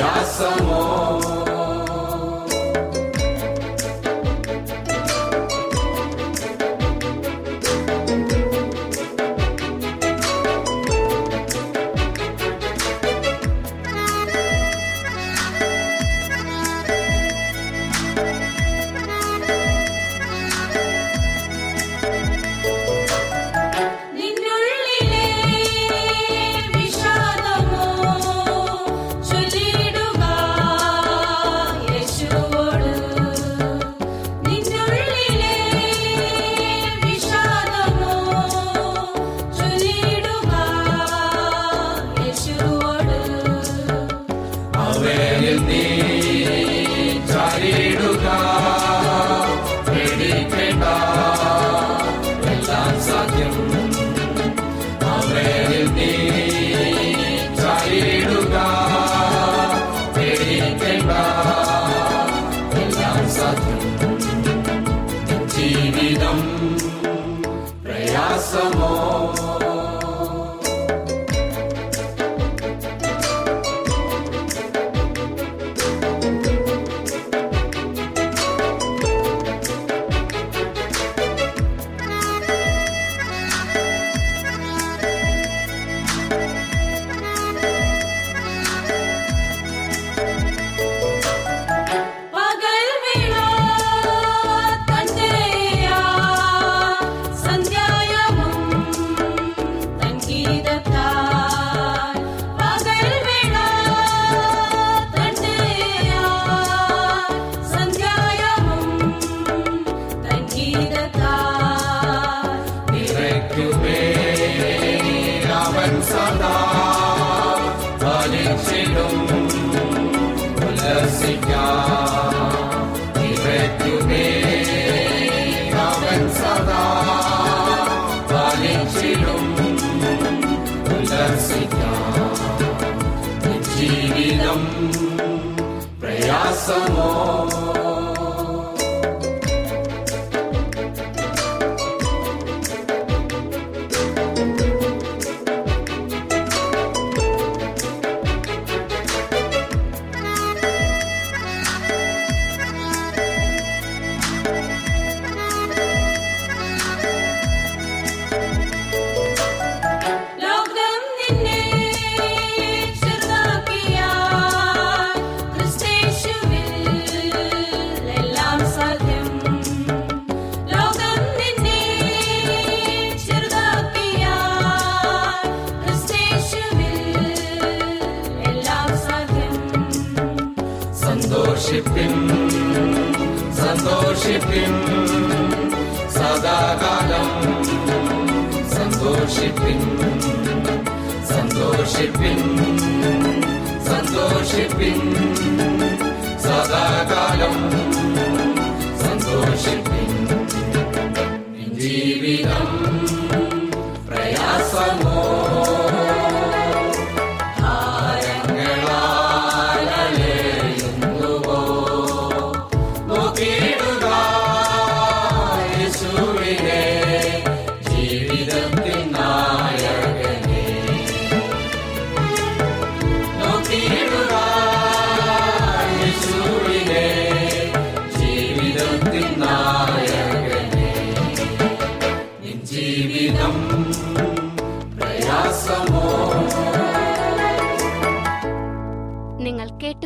Minha Samon. amor.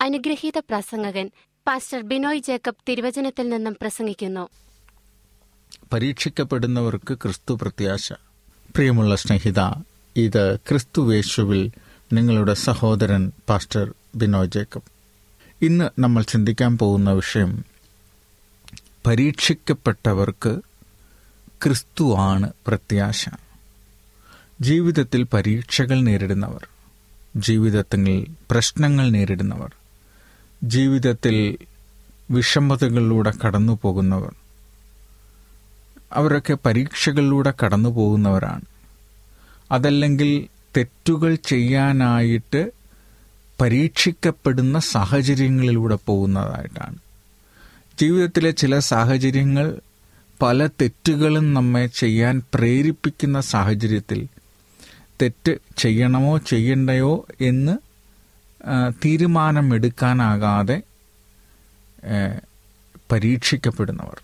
അനുഗ്രഹീത പ്രസംഗകൻ pastor Binoy Jacob തിരുവചനത്തിൽ നിന്നും പ്രസംഗിക്കുന്നു. പരീക്ഷിക്കപ്പെടുന്നവർക്ക് ക്രിസ്തു പ്രത്യാശ. പ്രിയമുള്ള സ്നേഹിത ഇത് ക്രിസ്തുവേശുവിൽ നിങ്ങളുടെ സഹോദരൻ പാസ്റ്റർ ബിനോയ് ജേക്കബ്. ഇന്ന് നമ്മൾ ചിന്തിക്കാൻ പോകുന്ന വിഷയം പരീക്ഷിക്കപ്പെട്ടവർക്ക് ക്രിസ്തു ആണ് പ്രത്യാശ. ജീവിതത്തിൽ പരീക്ഷകൾ നേരിടുന്നവർ ജീവിതത്തിൽ പ്രശ്നങ്ങൾ നേരിടുന്നവർ ജീവിതത്തിൽ വിഷമതകളിലൂടെ കടന്നു പോകുന്നവർ അവരൊക്കെ പരീക്ഷകളിലൂടെ കടന്നു പോകുന്നവരാണ് അതല്ലെങ്കിൽ തെറ്റുകൾ ചെയ്യാനായിട്ട് പരീക്ഷിക്കപ്പെടുന്ന സാഹചര്യങ്ങളിലൂടെ പോകുന്നതായിട്ടാണ്. ജീവിതത്തിലെ ചില സാഹചര്യങ്ങൾ പല തെറ്റുകളും നമ്മെ ചെയ്യാൻ പ്രേരിപ്പിക്കുന്ന സാഹചര്യത്തിൽ തെറ്റ് ചെയ്യണമോ ചെയ്യണ്ടയോ എന്ന് തീരുമാനമെടുക്കാനാകാതെ പരീക്ഷിക്കപ്പെടുന്നവർ.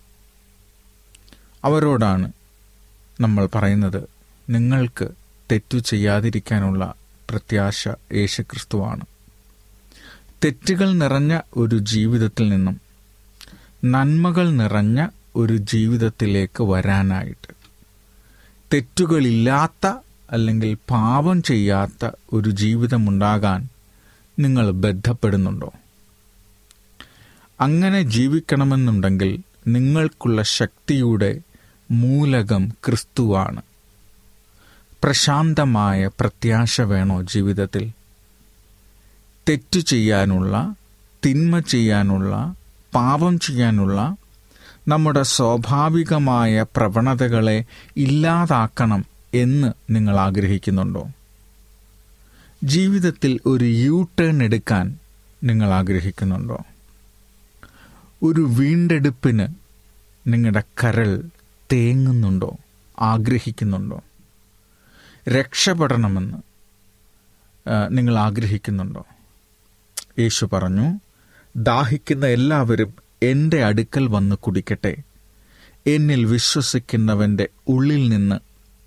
അവരോടാണ് നമ്മൾ പറയുന്നത് നിങ്ങൾക്ക് തെറ്റു ചെയ്യാതിരിക്കാനുള്ള പ്രത്യാശ യേശുക്രിസ്തുവാണ്. തെറ്റുകൾ നിറഞ്ഞ ഒരു ജീവിതത്തിൽ നിന്നും നന്മകൾ നിറഞ്ഞ ഒരു ജീവിതത്തിലേക്ക് വരാനായിട്ട് തെറ്റുകളില്ലാത്ത അല്ലെങ്കിൽ പാപം ചെയ്യാത്ത ഒരു ജീവിതമുണ്ടാകാൻ നിങ്ങൾ ബന്ധപ്പെടുന്നുണ്ടോ? അങ്ങനെ ജീവിക്കണമെന്നുണ്ടെങ്കിൽ നിങ്ങൾക്കുള്ള ശക്തിയുടെ മൂലകം ക്രിസ്തുവാണ്. പ്രശാന്തമായ പ്രത്യാശ വേണോ ജീവിതത്തിൽ? തെറ്റു ചെയ്യാനുള്ള തിന്മ ചെയ്യാനുള്ള പാപം ചെയ്യാനുള്ള നമ്മുടെ സ്വാഭാവികമായ പ്രവണതകളെ ഇല്ലാതാക്കണം എന്ന് നിങ്ങൾ ആഗ്രഹിക്കുന്നുണ്ടോ? ജീവിതത്തിൽ ഒരു യൂ ടേൺ എടുക്കാൻ നിങ്ങൾ ആഗ്രഹിക്കുന്നുണ്ടോ? ഒരു വീണ്ടെടുപ്പിന് നിങ്ങളുടെ കരൾ തേങ്ങുന്നുണ്ടോ? ആഗ്രഹിക്കുന്നുണ്ടോ? രക്ഷപ്പെടണമെന്ന് നിങ്ങൾ ആഗ്രഹിക്കുന്നുണ്ടോ? യേശു പറഞ്ഞു ദാഹിക്കുന്ന എല്ലാവരും എന്റെ അടുക്കൽ വന്ന് കുടിക്കട്ടെ. എന്നിൽ വിശ്വസിക്കുന്നവന്റെ ഉള്ളിൽ നിന്ന്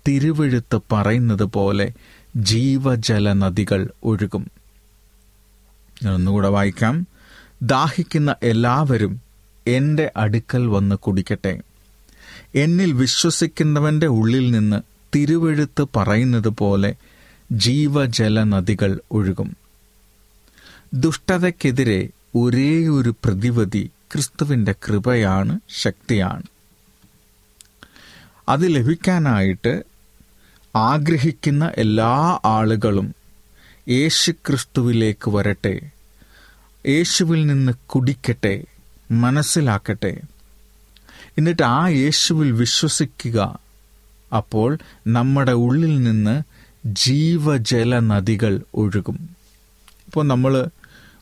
തിരുവഴുത്ത് പറയുന്നത് പോലെ ജീവജല നദികൾ ഒഴുകും ഒന്നുകൂടെ വായിക്കാം. ദാഹിക്കുന്ന എല്ലാവരും എന്റെ അടുക്കൽ വന്ന് കുടിക്കട്ടെ. എന്നിൽ വിശ്വസിക്കുന്നവന്റെ ഉള്ളിൽ നിന്ന് തിരുവഴുത്ത് പറയുന്നത് പോലെ ജീവജല നദികൾ ഒഴുകും. ദുഷ്ടതയ്ക്കെതിരെ ഒരേ ഒരു പ്രതിവിധി ക്രിസ്തുവിന്റെ കൃപയാണ് ശക്തിയാണ്. അത് ലഭിക്കാനായിട്ട് ആഗ്രഹിക്കുന്ന എല്ലാ ആളുകളും യേശുക്രിസ്തുവിലേക്ക് വരട്ടെ യേശുവിൽ നിന്ന് കുടിക്കട്ടെ മനസ്സിലാക്കട്ടെ. എന്നിട്ട് ആ യേശുവിൽ വിശ്വസിക്കുക. അപ്പോൾ നമ്മുടെ ഉള്ളിൽ നിന്ന് ജീവജല നദികൾ ഒഴുകും. ഇപ്പോൾ നമ്മൾ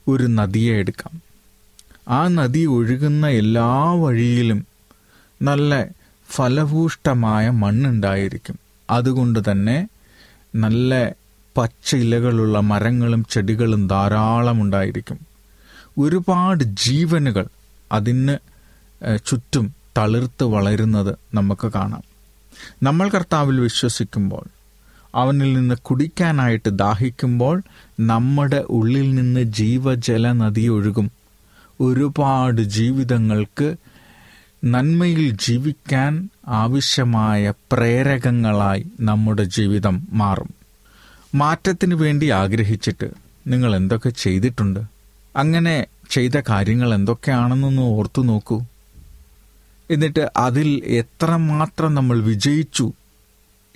ഒരു നദിയെ എടുക്കാം. ആ നദി ഒഴുകുന്ന എല്ലാ വഴിയിലും നല്ല ഫലഭൂഷ്ടമായ മണ്ണുണ്ടായിരിക്കും. അതുകൊണ്ട് തന്നെ നല്ല പച്ച ഇലകളുള്ള മരങ്ങളും ചെടികളും ധാരാളം ഉണ്ടായിരിക്കും. ഒരുപാട് ജീവനുകൾ അതിന് ചുറ്റും തളിർത്ത് വളരുന്നത് നമുക്ക് കാണാം. നമ്മൾ കർത്താവിൽ വിശ്വസിക്കുമ്പോൾ അവനിൽ നിന്ന് കുടിക്കാനായിട്ട് ദാഹിക്കുമ്പോൾ നമ്മുടെ ഉള്ളിൽ നിന്ന് ജീവജല നദി ഒഴുകും. ഒരുപാട് ജീവിതങ്ങൾക്ക് നന്മയിൽ ജീവിക്കാൻ ആവശ്യമായ പ്രേരകങ്ങളായി നമ്മുടെ ജീവിതം മാറും. മാറ്റത്തിന് വേണ്ടി ആഗ്രഹിച്ചിട്ട് നിങ്ങൾ എന്തൊക്കെ ചെയ്തിട്ടുണ്ട്? അങ്ങനെ ചെയ്ത കാര്യങ്ങൾ എന്തൊക്കെയാണെന്നൊന്ന് ഓർത്തു നോക്കൂ. എന്നിട്ട് അതിൽ എത്രമാത്രം നമ്മൾ വിജയിച്ചു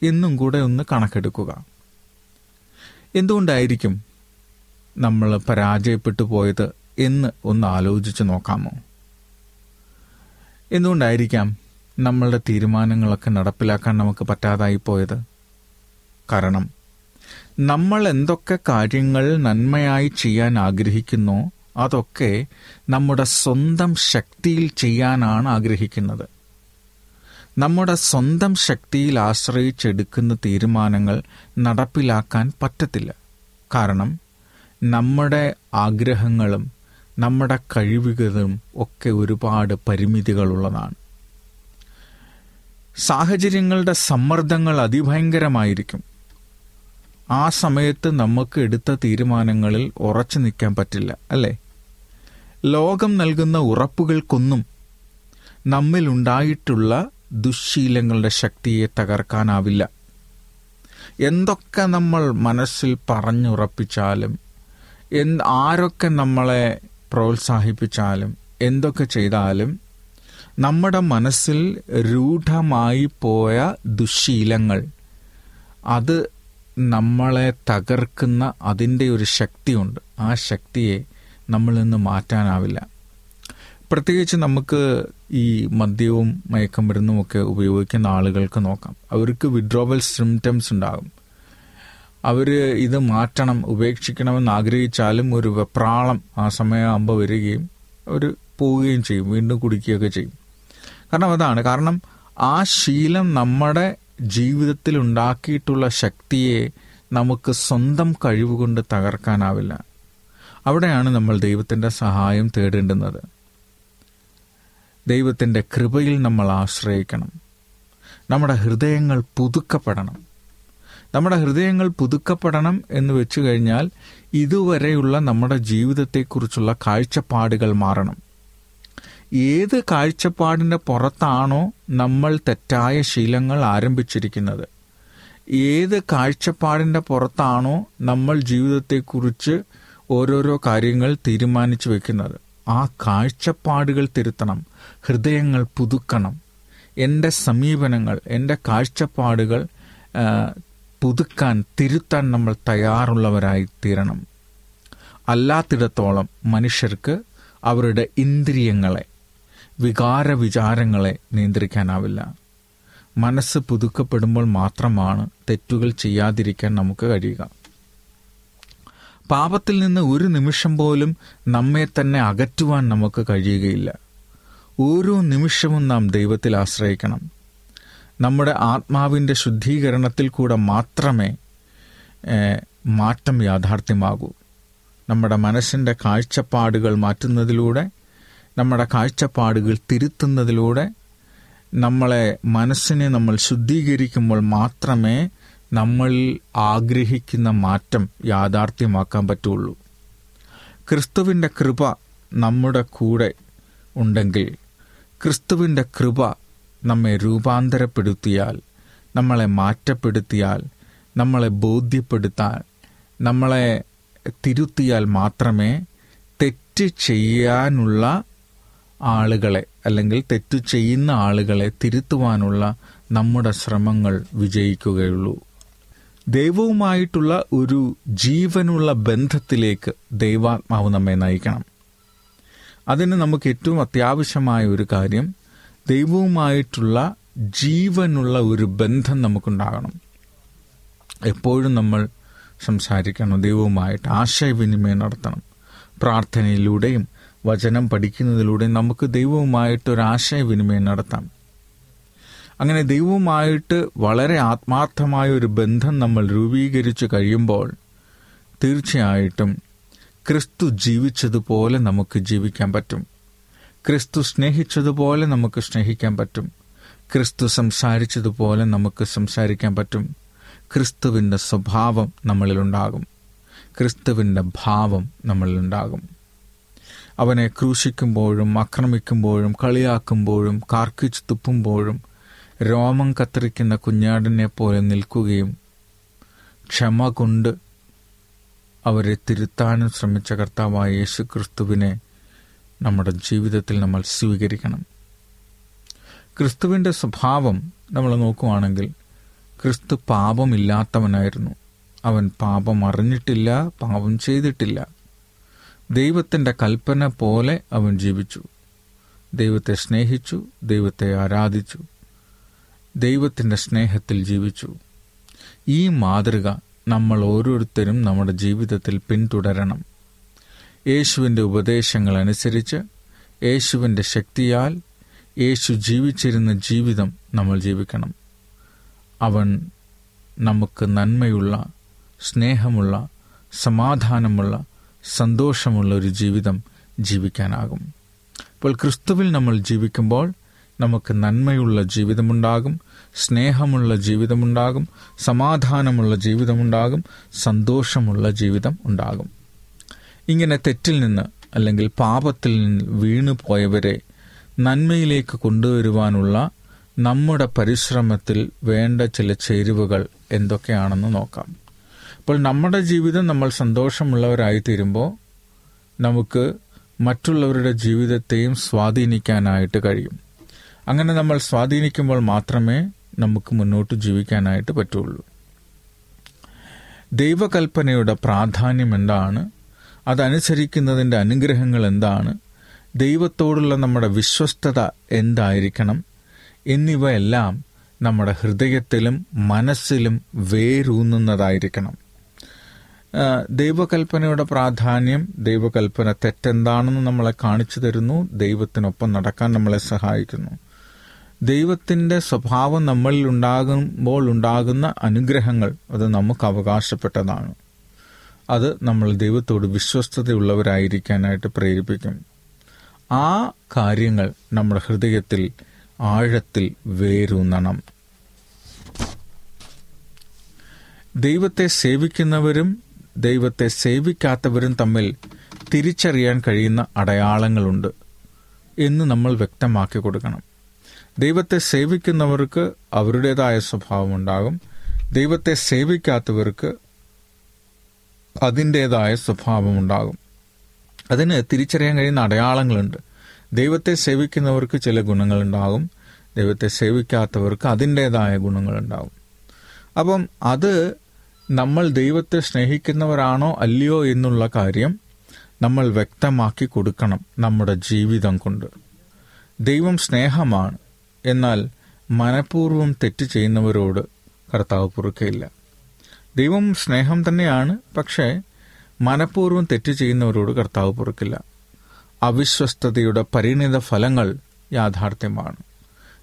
എന്നും കൂടെ ഒന്ന് കണക്കെടുക്കുക. എന്തുകൊണ്ടായിരിക്കും നമ്മൾ പരാജയപ്പെട്ടു പോയത് എന്ന് ഒന്ന് ആലോചിച്ച് നോക്കാമോ? എന്തുകൊണ്ടായിരിക്കാം നമ്മളുടെ തീരുമാനങ്ങളൊക്കെ നടപ്പിലാക്കാൻ നമുക്ക് പറ്റാതായി പോയത്? കാരണം നമ്മൾ എന്തൊക്കെ കാര്യങ്ങൾ നന്മയായി ചെയ്യാൻ ആഗ്രഹിക്കുന്നു അതൊക്കെ നമ്മുടെ സ്വന്തം ശക്തിയിൽ ചെയ്യാനാണ് ആഗ്രഹിക്കുന്നത്. നമ്മുടെ സ്വന്തം ശക്തിയിൽ ആശ്രയിച്ചെടുക്കുന്ന തീരുമാനങ്ങൾ നടപ്പിലാക്കാൻ പറ്റത്തില്ല. കാരണം നമ്മുടെ ആഗ്രഹങ്ങളും നമ്മുടെ കഴിവുകളും ഒക്കെ ഒരുപാട് പരിമിതികളുള്ളതാണ്. സാഹചര്യങ്ങളുടെ സമ്മർദ്ദങ്ങൾ അതിഭയങ്കരമായിരിക്കും. ആ സമയത്ത് നമുക്ക് എടുത്ത തീരുമാനങ്ങളിൽ ഉറച്ചു നിൽക്കാൻ പറ്റില്ല അല്ലേ? ലോകം നൽകുന്ന ഉറപ്പുകൾക്കൊന്നും നമ്മിലുണ്ടായിട്ടുള്ള ദുശ്ശീലങ്ങളുടെ ശക്തിയെ തകർക്കാനാവില്ല. എന്തൊക്കെ നമ്മൾ മനസ്സിൽ പറഞ്ഞുറപ്പിച്ചാലും എന്ത് ആരൊക്കെ നമ്മളെ പ്രോത്സാഹിപ്പിച്ചാലും എന്തൊക്കെ ചെയ്താലും നമ്മുടെ മനസ്സിൽ രൂഢമായി പോയ ദുശീലങ്ങൾ അത് നമ്മളെ തകർക്കുന്ന അതിന്റെ ഒരു ശക്തിയുണ്ട്. ആ ശക്തിയെ നമ്മളിൽ നിന്ന് മാറ്റാനാവില്ല. പ്രത്യേകിച്ച് നമുക്ക് ഈ മദ്യവും മയക്കുമരുന്നും ഒക്കെ ഉപയോഗിക്കുന്ന ആളുകൾക്ക് നോക്കാം. അവർക്ക് വിഡ്രോവൽ സിംറ്റംസ് ഉണ്ടാകും. അവർ ഇത് മാറ്റണം ഉപേക്ഷിക്കണമെന്ന് ആഗ്രഹിച്ചാലും ഒരു വെപ്രാളം ആ സമയമാകുമ്പോൾ വരികയും അവർ പോവുകയും ചെയ്യും വീണ്ടും കുടിക്കുകയൊക്കെ ചെയ്യും. കാരണം അതാണ് കാരണം ആ ശീലം നമ്മുടെ ജീവിതത്തിൽ ഉണ്ടാക്കിയിട്ടുള്ള ശക്തിയെ നമുക്ക് സ്വന്തം കഴിവുകൊണ്ട് തകർക്കാനാവില്ല. അവിടെയാണ് നമ്മൾ ദൈവത്തിന്റെ സഹായം തേടേണ്ടുന്നത്. ദൈവത്തിന്റെ കൃപയിൽ നമ്മൾ ആശ്രയിക്കണം. നമ്മുടെ ഹൃദയങ്ങൾ പുതുക്കപ്പെടണം. നമ്മുടെ ഹൃദയങ്ങൾ പുതുക്കപ്പെടണം എന്ന് വെച്ചു കഴിഞ്ഞാൽ ഇതുവരെയുള്ള നമ്മുടെ ജീവിതത്തെക്കുറിച്ചുള്ള കാഴ്ചപ്പാടുകൾ മാറണം. ഏത് കാഴ്ചപ്പാടിന്റെ പുറത്താണോ നമ്മൾ തെറ്റായ ശീലങ്ങൾ ആരംഭിച്ചിരിക്കുന്നത്. ഏത് കാഴ്ചപ്പാടിന്റെ പുറത്താണോ നമ്മൾ ജീവിതത്തെക്കുറിച്ച് ഓരോരോ കാര്യങ്ങൾ തീരുമാനിച്ചു വെക്കുന്നത്. ആ കാഴ്ചപ്പാടുകൾ തിരുത്തണം ഹൃദയങ്ങൾ പുതുക്കണം. എന്റെ സമീപനങ്ങൾ എന്റെ കാഴ്ചപ്പാടുകൾ പുതുക്കാൻ തിരുത്താൻ നമ്മൾ തയ്യാറുള്ളവരായി തീരണം അല്ലാത്തിടത്തോളം മനുഷ്യർക്ക് അവരുടെ ഇന്ദ്രിയങ്ങളെ വികാര വിചാരങ്ങളെ നിയന്ത്രിക്കാനാവില്ല. മനസ്സ് പുതുക്കപ്പെടുമ്പോൾ മാത്രമാണ് തെറ്റുകൾ ചെയ്യാതിരിക്കാൻ നമുക്ക് കഴിയുക. പാപത്തിൽ നിന്ന് ഒരു നിമിഷം പോലും നമ്മെ തന്നെ അകറ്റുവാൻ നമുക്ക് കഴിയുകയില്ല. ഓരോ നിമിഷവും നാം ദൈവത്തിൽ ആശ്രയിക്കണം. നമ്മുടെ ആത്മാവിന്റെ ശുദ്ധീകരണത്തിൽ കൂടെ മാത്രമേ മാറ്റം യാഥാർത്ഥ്യമാകൂ. നമ്മുടെ മനസ്സിന്റെ കാഴ്ചപ്പാടുകൾ മാറ്റുന്നതിലൂടെ നമ്മുടെ കാഴ്ചപ്പാടുകൾ തിരുത്തുന്നതിലൂടെ നമ്മളെ മനസ്സിനെ നമ്മൾ ശുദ്ധീകരിക്കുമ്പോൾ മാത്രമേ നമ്മൾ ആഗ്രഹിക്കുന്ന മാറ്റം യാഥാർത്ഥ്യമാക്കാൻ പറ്റുള്ളൂ. ക്രിസ്തുവിന്റെ കൃപ നമ്മുടെ കൂടെ ഉണ്ടെങ്കിൽ ക്രിസ്തുവിന്റെ കൃപ നമ്മെ രൂപാന്തരപ്പെടുത്തിയാൽ നമ്മളെ മാറ്റപ്പെടുത്തിയാൽ നമ്മളെ ബോധ്യപ്പെടുത്താൻ നമ്മളെ തിരുത്തിയാൽ മാത്രമേ തെറ്റ് ചെയ്യാനുള്ള ആളുകളെ അല്ലെങ്കിൽ തെറ്റു ചെയ്യുന്ന ആളുകളെ തിരുത്തുവാനുള്ള നമ്മുടെ ശ്രമങ്ങൾ വിജയിക്കുകയുള്ളൂ. ദൈവവുമായിട്ടുള്ള ഒരു ജീവനുള്ള ബന്ധത്തിലേക്ക് ദൈവാത്മാവ് നമ്മെ നയിക്കണം. അതിന് നമുക്ക് ഏറ്റവും അത്യാവശ്യമായ ഒരു കാര്യം ദൈവവുമായിട്ടുള്ള ജീവനുള്ള ഒരു ബന്ധം നമുക്കുണ്ടാകണം. എപ്പോഴും നമ്മൾ സംസാരിക്കണം ദൈവവുമായിട്ട് ആശയവിനിമയം നടത്തണം. പ്രാർത്ഥനയിലൂടെയും വചനം പഠിക്കുന്നതിലൂടെയും നമുക്ക് ദൈവവുമായിട്ട് ഒരു ആശയവിനിമയം നടത്താം. അങ്ങനെ ദൈവവുമായിട്ട് വളരെ ആത്മാർത്ഥമായ ഒരു ബന്ധം നമ്മൾ രൂപീകരിച്ചു കഴിയുമ്പോൾ തീർച്ചയായിട്ടും ക്രിസ്തു ജീവിച്ചതുപോലെ നമുക്ക് ജീവിക്കാൻ പറ്റും. ക്രിസ്തു സ്നേഹിച്ചതുപോലെ നമുക്ക് സ്നേഹിക്കാൻ പറ്റും. ക്രിസ്തു സംസാരിച്ചതുപോലെ നമുക്ക് സംസാരിക്കാൻ പറ്റും. ക്രിസ്തുവിന്റെ സ്വഭാവം നമ്മളിലുണ്ടാകും. ക്രിസ്തുവിന്റെ ഭാവം നമ്മളിലുണ്ടാകും. അവനെ ക്രൂശിക്കുമ്പോഴും ആക്രമിക്കുമ്പോഴും കളിയാക്കുമ്പോഴും കാർക്കിച്ച് തുപ്പുമ്പോഴും രോമം കത്തിരിക്കുന്ന കുഞ്ഞാടിനെ പോലെ നിൽക്കുകയും ക്ഷമ കൊണ്ട് അവരെ തിരുത്താനും ശ്രമിച്ച കർത്താവായ യേശു ക്രിസ്തുവിനെ നമ്മുടെ ജീവിതത്തിൽ നമ്മൾ സ്വീകരിക്കണം. ക്രിസ്തുവിന്റെ സ്വഭാവം നമ്മൾ നോക്കുവാണെങ്കിൽ ക്രിസ്തു പാപമില്ലാത്തവനായിരുന്നു. അവൻ പാപം അറിഞ്ഞിട്ടില്ല പാപം ചെയ്തിട്ടില്ല. ദൈവത്തിന്റെ കൽപ്പന പോലെ അവൻ ജീവിച്ചു. ദൈവത്തെ സ്നേഹിച്ചു ദൈവത്തെ ആരാധിച്ചു. ദൈവത്തിന്റെ സ്നേഹത്തിൽ ജീവിച്ചു. ഈ മാതൃക നമ്മൾ ഓരോരുത്തരും നമ്മുടെ ജീവിതത്തിൽ പിന്തുടരണം. യേശുവിന്റെ ഉപദേശങ്ങൾ അനുസരിച്ച് യേശുവിന്റെ ശക്തിയാൽ യേശു ജീവിച്ചിരുന്ന ജീവിതം നമ്മൾ ജീവിക്കണം. അവൻ നമുക്ക് നന്മയുള്ള സ്നേഹമുള്ള സമാധാനമുള്ള സന്തോഷമുള്ള ഒരു ജീവിതം ജീവിക്കാനാകും. അപ്പോൾ ക്രിസ്തുവിൽ നമ്മൾ ജീവിക്കുമ്പോൾ നമുക്ക് നന്മയുള്ള ജീവിതമുണ്ടാകും സ്നേഹമുള്ള ജീവിതമുണ്ടാകും സമാധാനമുള്ള ജീവിതമുണ്ടാകും സന്തോഷമുള്ള ജീവിതം ഉണ്ടാകും. ഇങ്ങനെ തെറ്റിൽ നിന്ന് അല്ലെങ്കിൽ പാപത്തിൽ നിന്ന് വീണു പോയവരെ നന്മയിലേക്ക് കൊണ്ടുവരുവാനുള്ള നമ്മുടെ പരിശ്രമത്തിൽ വേണ്ട ചില ചേരുവകൾ എന്തൊക്കെയാണെന്ന് നോക്കാം. അപ്പോൾ നമ്മുടെ ജീവിതം നമ്മൾ സന്തോഷമുള്ളവരായി തീരുമ്പോൾ നമുക്ക് മറ്റുള്ളവരുടെ ജീവിതത്തെയും സ്വാധീനിക്കാനായിട്ട് കഴിയും. അങ്ങനെ നമ്മൾ സ്വാധീനിക്കുമ്പോൾ മാത്രമേ നമുക്ക് മുന്നോട്ട് ജീവിക്കാനായിട്ട് പറ്റുള്ളൂ. ദൈവകൽപ്പനയുടെ പ്രാധാന്യം എന്താണ്? അതനുസരിക്കുന്നതിന്റെ അനുഗ്രഹങ്ങൾ എന്താണ്? ദൈവത്തോടുള്ള നമ്മുടെ വിശ്വസ്തത എന്തായിരിക്കണം? എന്നിവയെല്ലാം നമ്മുടെ ഹൃദയത്തിലും മനസ്സിലും വേരൂന്നുന്നതായിരിക്കണം. ദൈവകൽപ്പനയുടെ പ്രാധാന്യം ദൈവകൽപ്പന തെറ്റെന്താണെന്ന് നമ്മളെ കാണിച്ചു തരുന്നു ദൈവത്തിനൊപ്പം നടക്കാൻ നമ്മളെ സഹായിക്കുന്നു. ദൈവത്തിന്റെ സ്വഭാവം നമ്മളിൽ ഉണ്ടാകുമ്പോൾ ഉണ്ടാകുന്ന അനുഗ്രഹങ്ങൾ അത് നമുക്ക് അവകാശപ്പെട്ടതാണ്. അത് നമ്മൾ ദൈവത്തോട് വിശ്വസ്തതയുള്ളവരായിരിക്കാനായിട്ട് പ്രേരിപ്പിക്കും. ആ കാര്യങ്ങൾ നമ്മുടെ ഹൃദയത്തിൽ ആഴത്തിൽ വേരൂന്നണം. ദൈവത്തെ സേവിക്കുന്നവരും ദൈവത്തെ സേവിക്കാത്തവരും തമ്മിൽ തിരിച്ചറിയാൻ കഴിയുന്ന അടയാളങ്ങളുണ്ട് എന്ന് നമ്മൾ വ്യക്തമാക്കി കൊടുക്കണം. ദൈവത്തെ സേവിക്കുന്നവർക്ക് അവരുടേതായ സ്വഭാവമുണ്ടാകും. ദൈവത്തെ സേവിക്കാത്തവർക്ക് അതിന്റേതായ സ്വഭാവമുണ്ടാകും. അതിന് തിരിച്ചറിയാൻ കഴിയുന്ന അടയാളങ്ങളുണ്ട്. ദൈവത്തെ സേവിക്കുന്നവർക്ക് ചില ഗുണങ്ങളുണ്ടാകും. ദൈവത്തെ സേവിക്കാത്തവർക്ക് അതിന്റേതായ ഗുണങ്ങളുണ്ടാകും. അപ്പം അത് നമ്മൾ ദൈവത്തെ സ്നേഹിക്കുന്നവരാണോ അല്ലയോ എന്നുള്ള കാര്യം നമ്മൾ വ്യക്തമാക്കി കൊടുക്കണം നമ്മുടെ ജീവിതം കൊണ്ട്. ദൈവം സ്നേഹമാണ്. എന്നാൽ മനഃപൂർവം തെറ്റ് ചെയ്യുന്നവരോട് കർത്താവ് പൊറുക്കയില്ല. ദൈവം സ്നേഹം തന്നെയാണ് പക്ഷേ മനഃപൂർവം തെറ്റ് ചെയ്യുന്നവരോട് കർത്താവ് പൊറുക്കില്ല. അവിശ്വസ്തതയുടെ പരിണിത ഫലങ്ങൾ യാഥാർത്ഥ്യമാണ്.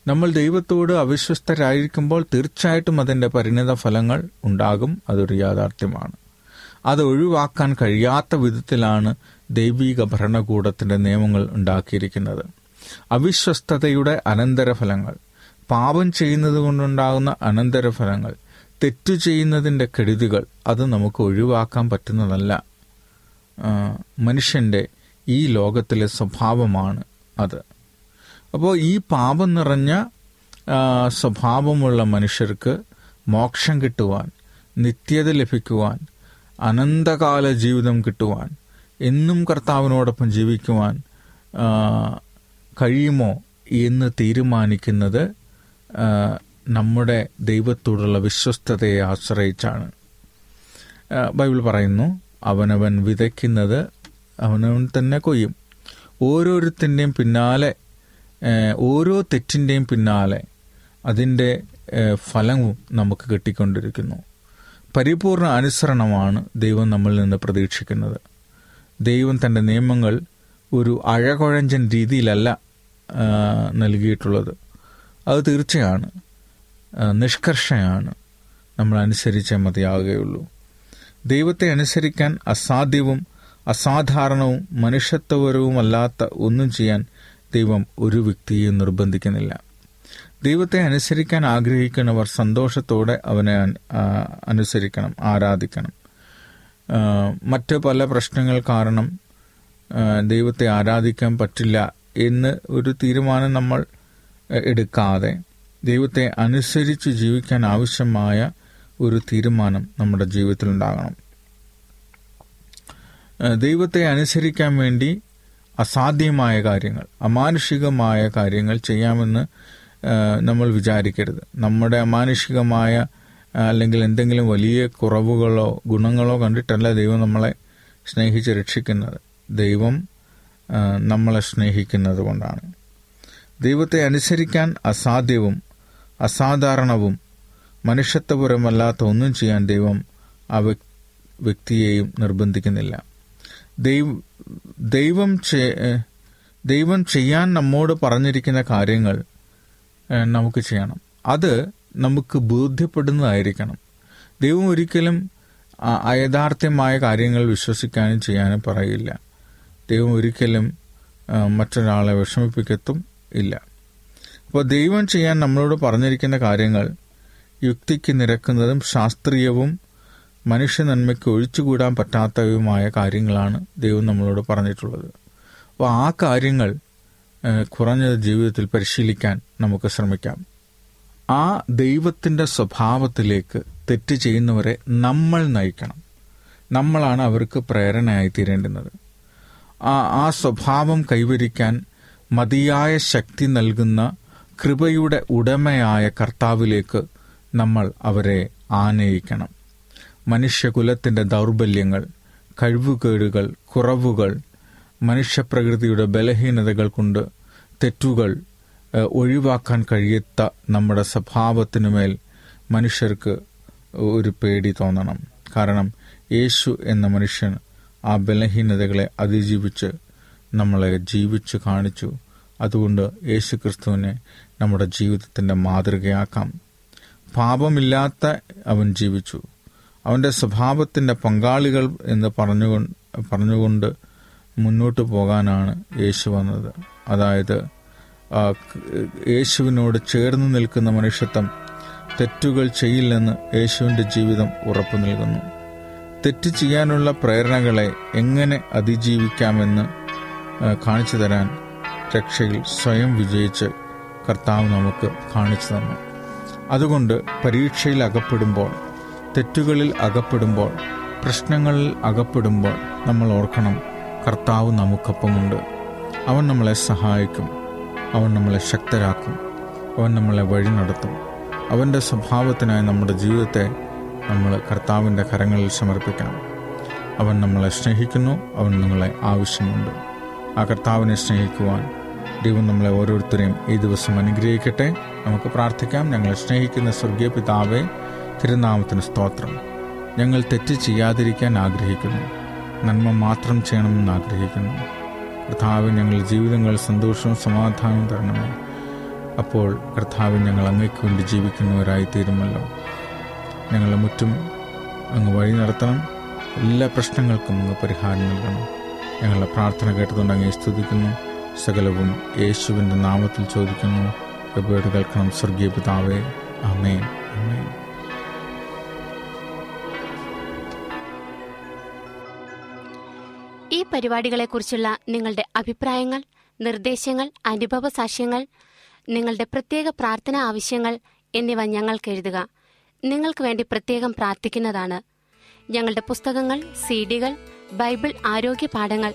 നമ്മൾ ദൈവത്തോട് അവിശ്വസ്തരായിരിക്കുമ്പോൾ തീർച്ചയായിട്ടും അതിന്റെ പരിണിത ഫലങ്ങൾ ഉണ്ടാകും അതൊരു യാഥാർത്ഥ്യമാണ്. അത് ഒഴിവാക്കാൻ കഴിയാത്ത വിധത്തിലാണ് ദൈവിക ഭരണകൂടത്തിന്റെ നിയമങ്ങൾ ഉണ്ടാക്കിയിരിക്കുന്നത്. അവിശ്വസ്തതയുടെ അനന്തരഫലങ്ങൾ പാപം ചെയ്യുന്നത് കൊണ്ടുണ്ടാകുന്ന അനന്തരഫലങ്ങൾ തെറ്റു ചെയ്യുന്നതിന്റെ കെടുതികൾ അത് നമുക്ക് ഒഴിവാക്കാൻ പറ്റുന്നതല്ല. മനുഷ്യന്റെ ഈ ലോകത്തിലെ സ്വഭാവമാണ് അത്. അപ്പോൾ ഈ പാപം നിറഞ്ഞ സ്വഭാവമുള്ള മനുഷ്യർക്ക് മോക്ഷം കിട്ടുവാൻ നിത്യത ലഭിക്കുവാൻ അനന്തകാല ജീവിതം കിട്ടുവാൻ എന്നും കർത്താവിനോടൊപ്പം ജീവിക്കുവാൻ കഴിയുമോ എന്ന് തീരുമാനിക്കുന്നത് നമ്മുടെ ദൈവത്തോടുള്ള വിശ്വസ്തതയെ ആശ്രയിച്ചാണ്. ബൈബിൾ പറയുന്നു അവനവൻ വിതയ്ക്കുന്നത് അവനവൻ തന്നെ കൊയ്യും. ഓരോരുത്തിന്റെയും പിന്നാലെ ഓരോ തെറ്റിന്റെയും പിന്നാലെ അതിന്റെ ഫലവും നമുക്ക് കിട്ടിക്കൊണ്ടിരിക്കുന്നു. പരിപൂർണ അനുസരണമാണ് ദൈവം നമ്മളിൽ നിന്ന് പ്രതീക്ഷിക്കുന്നത്. ദൈവം തന്റെ നിയമങ്ങൾ ഒരു അഴകുഴഞ്ചൻ രീതിയിലല്ല നൽകിയിട്ടുള്ളത്. അത് തീർച്ചയാണ്. നിഷ്കർഷയാണ്. നമ്മൾ അനുസരിച്ചേ മതിയാകുകയുള്ളൂ. ദൈവത്തെ അനുസരിക്കാൻ അസാധ്യവും അസാധാരണവും മനുഷ്യത്വപരവുമല്ലാത്ത ഒന്നും ചെയ്യാൻ ദൈവം ഒരു വ്യക്തിയെയും നിർബന്ധിക്കുന്നില്ല. ദൈവത്തെ അനുസരിക്കാൻ ആഗ്രഹിക്കുന്നവർ സന്തോഷത്തോടെ അവനെ അനുസരിക്കണം ആരാധിക്കണം. മറ്റ് പല പ്രശ്നങ്ങൾ കാരണം ദൈവത്തെ ആരാധിക്കാൻ പറ്റില്ല എന്ന് ഒരു തീരുമാനം നമ്മൾ എടുക്കാതെ ദൈവത്തെ അനുസരിച്ച് ജീവിക്കാൻ ആവശ്യമായ ഒരു തീരുമാനം നമ്മുടെ ജീവിതത്തിൽ ഉണ്ടാകണം ദൈവത്തെ അനുസരിക്കാൻ വേണ്ടി അസാധ്യമായ കാര്യങ്ങൾ അമാനുഷികമായ കാര്യങ്ങൾ ചെയ്യാമെന്ന് നമ്മൾ വിചാരിക്കരുത്. നമ്മുടെ അമാനുഷികമായ അല്ലെങ്കിൽ എന്തെങ്കിലും വലിയ കുറവുകളോ ഗുണങ്ങളോ കണ്ടിട്ടല്ല ദൈവം നമ്മളെ സ്നേഹിച്ച് രക്ഷിക്കുന്നത്. ദൈവം നമ്മളെ സ്നേഹിക്കുന്നത് കൊണ്ടാണ്. ദൈവത്തെ അനുസരിക്കാൻ അസാധ്യവും അസാധാരണവും മനുഷ്യത്വപരമല്ലാത്ത ഒന്നും ചെയ്യാൻ ദൈവം ആ വ്യക്- വ്യക്തിയെയും നിർബന്ധിക്കുന്നില്ല. ദൈവ- ദൈവം ദൈവം ചെയ്യാൻ നമ്മോട് പറഞ്ഞിരിക്കുന്ന കാര്യങ്ങൾ നമുക്ക് ചെയ്യണം. അത് നമുക്ക് ബോധ്യപ്പെടുന്നതായിരിക്കണം. ദൈവം ഒരിക്കലും അ- അയഥാർത്ഥ്യമായ കാര്യങ്ങൾ വിശ്വസിക്കാനും ചെയ്യാനും പറയില്ല. ദൈവം ഒരിക്കലും മറ്റൊരാളെ വിഷമിപ്പിക്കത്തും ഇല്ല. അപ്പോൾ ദൈവം ചെയ്യാൻ നമ്മളോട് പറഞ്ഞിരിക്കുന്ന കാര്യങ്ങൾ യുക്തിക്ക് നിരക്കുന്നതും ശാസ്ത്രീയവും മനുഷ്യ നന്മയ്ക്ക് ഒഴിച്ചുകൂടാൻ പറ്റാത്തതുമായ കാര്യങ്ങളാണ് ദൈവം നമ്മളോട് പറഞ്ഞിട്ടുള്ളത്. അപ്പോൾ ആ കാര്യങ്ങൾ കുറഞ്ഞ കുറഞ്ഞത് ജീവിതത്തിൽ പരിശീലിക്കാൻ നമുക്ക് ശ്രമിക്കാം. ആ ദൈവത്തിന്റെ സ്വഭാവത്തിലേക്ക് തെറ്റ് ചെയ്യുന്നവരെ നമ്മൾ നയിക്കണം. നമ്മളാണ് അവർക്ക് പ്രേരണയായി തീരേണ്ടുന്നത്. ആ ആ സ്വഭാവം കൈവരിക്കാൻ മതിയായ ശക്തി നൽകുന്ന കൃപയുടെ ഉടമയായ കർത്താവിലേക്ക് നമ്മൾ അവരെ ആനയിക്കണം. മനുഷ്യകുലത്തിന്റെ ദൗർബല്യങ്ങൾ കഴിവുകേടുകൾ കുറവുകൾ മനുഷ്യപ്രകൃതിയുടെ ബലഹീനതകൾ കൊണ്ട് തെറ്റുകൾ ഒഴിവാക്കാൻ കഴിയാത്ത നമ്മുടെ സ്വഭാവത്തിനുമേൽ മനുഷ്യർക്ക് ഒരു പേടി തോന്നണം. കാരണം യേശു എന്ന മനുഷ്യൻ ആ ബലഹീനതകളെ അതിജീവിച്ച് നമ്മളെ ജീവിച്ചു കാണിച്ചു. അതുകൊണ്ട് യേശു ക്രിസ്തുവിനെ നമ്മുടെ ജീവിതത്തിന്റെ മാതൃകയാക്കാം. പാപമില്ലാത്ത അവൻ ജീവിച്ചു. അവന്റെ സ്വഭാവത്തിന്റെ പങ്കാളികൾ എന്ന് പറഞ്ഞുകൊണ്ട് പറഞ്ഞുകൊണ്ട് മുന്നോട്ട് പോകാനാണ് യേശു വന്നത്. അതായത് യേശുവിനോട് ചേർന്ന് നിൽക്കുന്ന മനുഷ്യത്വം തെറ്റുകൾ ചെയ്യില്ലെന്ന് യേശുവിന്റെ ജീവിതം ഉറപ്പു നൽകുന്നു. തെറ്റ് ചെയ്യാനുള്ള പ്രേരണകളെ എങ്ങനെ അതിജീവിക്കാമെന്ന് കാണിച്ചു തരാൻ രക്ഷയിൽ സ്വയം വിജയിച്ച് കർത്താവ് നമുക്ക് കാണിച്ചു തന്നു. അതുകൊണ്ട് പരീക്ഷയിൽ അകപ്പെടുമ്പോൾ തെറ്റുകളിൽ അകപ്പെടുമ്പോൾ പ്രശ്നങ്ങളിൽ അകപ്പെടുമ്പോൾ നമ്മൾ ഓർക്കണം കർത്താവ് നമുക്കൊപ്പമുണ്ട്. അവൻ നമ്മളെ സഹായിക്കും. അവൻ നമ്മളെ ശക്തരാക്കും. അവൻ നമ്മളെ വഴി നടത്തും. അവന്റെ സ്വഭാവത്തിനായി നമ്മുടെ ജീവിതത്തെ നമ്മൾ കർത്താവിന്റെ കരങ്ങളിൽ സമർപ്പിക്കണം. അവൻ നമ്മളെ സ്നേഹിക്കുന്നു. അവൻ നിങ്ങളെ ആവശ്യമുണ്ട്. ആ കർത്താവിനെ സ്നേഹിക്കുവാൻ ദൈവം നമ്മളെ ഓരോരുത്തരെയും ഈ ദിവസം അനുഗ്രഹിക്കട്ടെ. നമുക്ക് പ്രാർത്ഥിക്കാം. ഞങ്ങളെ സ്നേഹിക്കുന്ന സ്വർഗീയ പിതാവെ തിരുനാമത്തിന് സ്തോത്രം. ഞങ്ങൾ തെറ്റ് ചെയ്യാതിരിക്കാൻ ആഗ്രഹിക്കുന്നു. നന്മ മാത്രം ചെയ്യണമെന്ന് ആഗ്രഹിക്കുന്നു. കർത്താവ് ഞങ്ങളുടെ ജീവിതങ്ങൾ സന്തോഷവും സമാധാനവും തരണമേ. അപ്പോൾ കർത്താവ് ഞങ്ങൾ അങ്ങയ്ക്ക് വേണ്ടി ജീവിക്കുന്നവരായി തീരുമല്ലോ ഞങ്ങളെ മുറ്റും അങ്ങ് വഴി നടത്തണം. എല്ലാ പ്രശ്നങ്ങൾക്കും അങ്ങ് പരിഹാരം നൽകണം. ഞങ്ങളുടെ പ്രാർത്ഥന കേട്ടതുകൊണ്ട് അങ്ങേ സ്തുതിക്കുന്നു. സകലവും യേശുവിന്റെ നാമത്തിൽ ചോദിക്കുന്നു. കൃപയോട് കേൾക്കണം. സ്വർഗീയ പിതാവേ അമേ അമേ ഈ പരിപാടികളെക്കുറിച്ചുള്ള നിങ്ങളുടെ അഭിപ്രായങ്ങൾ നിർദ്ദേശങ്ങൾ അനുഭവ സാക്ഷ്യങ്ങൾ നിങ്ങളുടെ പ്രത്യേക പ്രാർത്ഥനാ ആവശ്യങ്ങൾ എന്നിവ ഞങ്ങൾക്ക് എഴുതുക. നിങ്ങൾക്ക് വേണ്ടി പ്രത്യേകം പ്രാർത്ഥിക്കുന്നതാണ്. ഞങ്ങളുടെ പുസ്തകങ്ങൾ സീഡികൾ ബൈബിൾ ആരോഗ്യ പാഠങ്ങൾ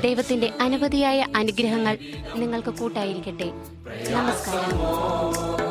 ദൈവത്തിന്റെ അനവധിയായ അനുഗ്രഹങ്ങൾ നിങ്ങൾക്ക് കൂട്ടായിരിക്കട്ടെ. നമസ്കാരം.